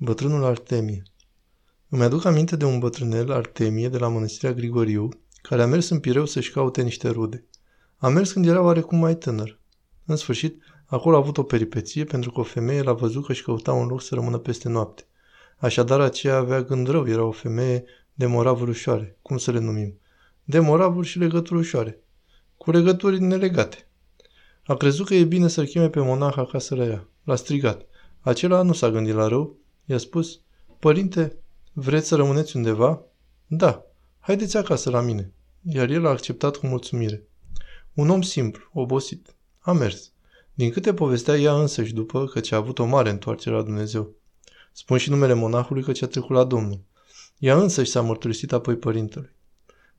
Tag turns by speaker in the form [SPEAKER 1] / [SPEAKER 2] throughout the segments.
[SPEAKER 1] Bătrânul Artemie Îmi aduc aminte de un bătrânel, Artemie, de la mănăstirea Grigoriu, care a mers în Pireu să-și caute niște rude. A mers când era oarecum mai tânăr. În sfârșit, acolo a avut o peripeție pentru că o femeie l-a văzut că își căuta un loc să rămână peste noapte. Așadar, aceea avea gând rău, era o femeie de moravuri ușoare. Cum să le numim? De moravuri și legături ușoare. Cu legături nelegate. A crezut că e bine să-l cheme pe monah acasă la ea. L-a strigat. Acela nu s-a gândit la rău, I-a spus, Părinte, vreți să rămâneți undeva? Da, haideți acasă la mine. Iar el a acceptat cu mulțumire. Un om simplu, obosit. A mers. Din câte povestea ea însăși după, că ce a avut o mare întoarcere la Dumnezeu. Spun și numele monahului că ce a trecut la Domnul. Ea însăși s-a mărturisit apoi părintelui.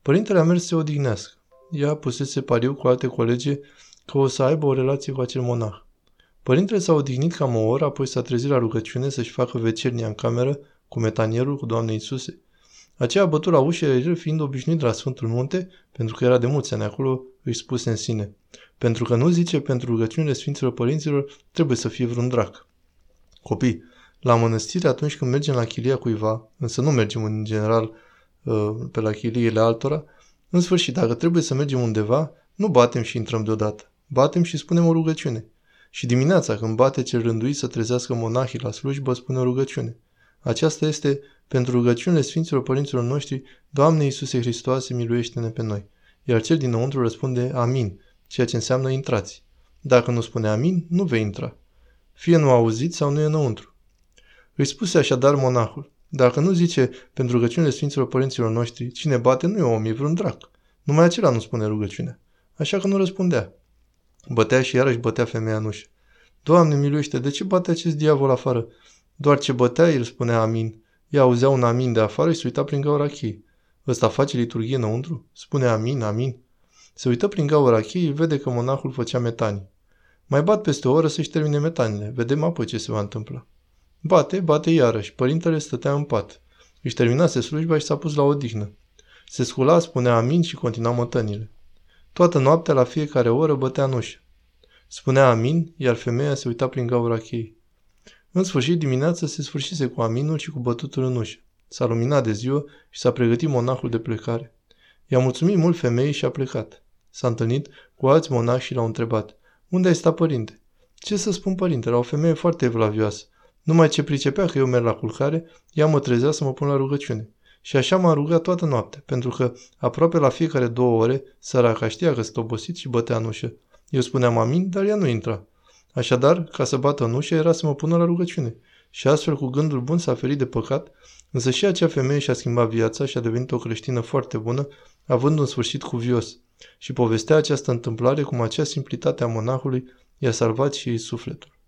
[SPEAKER 1] Părintele a mers să se odihnească. Ea pusese pariu cu alte colege că o să aibă o relație cu acel monah. Părintele s-a odihnit cam o oră, apoi s-a trezit la rugăciune să-și facă vecernia în cameră cu metanierul cu Doamne Iisuse. Aceea a bătut la ușă, el fiind obișnuit la Sfântul Munte, pentru că era de mulți ani acolo, își spuse în sine. Pentru că nu zice, pentru rugăciunile Sfinților Părinților trebuie să fie vreun drac. Copii, la mănăstire atunci când mergem la chilia cuiva, însă nu mergem în general uh, pe la chiliile altora, în sfârșit, dacă trebuie să mergem undeva, nu batem și intrăm deodată. Batem și spunem o rugăciune. Și dimineața, când bate cel rânduit să trezească monahii la slujbă, spune o rugăciune. Aceasta este pentru rugăciunile Sfinților Părinților noștri, Doamne Iisuse Hristoase, miluiește-ne pe noi. Iar cel dinăuntru răspunde Amin, ceea ce înseamnă intrați. Dacă nu spune Amin, nu vei intra. Fie nu auzit sau nu e înăuntru. Îi spuse așadar monahul, dacă nu zice pentru rugăciunile Sfinților Părinților noștri, cine bate nu e om, e vreun drac. Numai acela nu spune rugăciunea. Așa că nu răspundea. Bătea și iarăși bătea femeia în ușă. Doamne, miluiește, de ce bate acest diavol afară? Doar ce bătea, el spunea amin. Ea auzea un amin de afară și se uita prin gaura cheii. Ăsta face liturghie înăuntru? Spune amin, amin. Se uită prin gaura cheii, vede că monahul făcea metanii. Mai bat peste o oră să-și termine metanile. Vedem apoi ce se va întâmpla. Bate, bate iarăși. Părintele stătea în pat. Își terminase slujba și s-a pus la odihnă. Se scula, spunea amin și continua mătănile. Toată noaptea, la fiecare oră, bătea în ușă. Spunea amin, iar femeia se uita prin gaura cheii. În sfârșit, dimineața se sfârșise cu aminul și cu bătutul în ușă. S-a luminat de ziua și s-a pregătit monahul de plecare. I-a mulțumit mult femeii și a plecat. S-a întâlnit cu alți monahi și l-au întrebat. Unde ai stat, părinte? Ce să spun, părinte, era o femeie foarte evlavioasă. Numai ce pricepea că eu merg la culcare, ea mă trezea să mă pun la rugăciune. Și așa m-a rugat toată noaptea, pentru că aproape la fiecare două ore, săraca știa că sunt obosit și bătea în ușă. Eu spuneam amin, dar ea nu intra. Așadar, ca să bată în ușă, era să mă pună la rugăciune. Și astfel, cu gândul bun, s-a ferit de păcat, însă și acea femeie și-a schimbat viața și a devenit o creștină foarte bună, având un sfârșit cuvios. Și povestea această întâmplare cum acea simplitate a monahului i-a salvat și ei sufletul.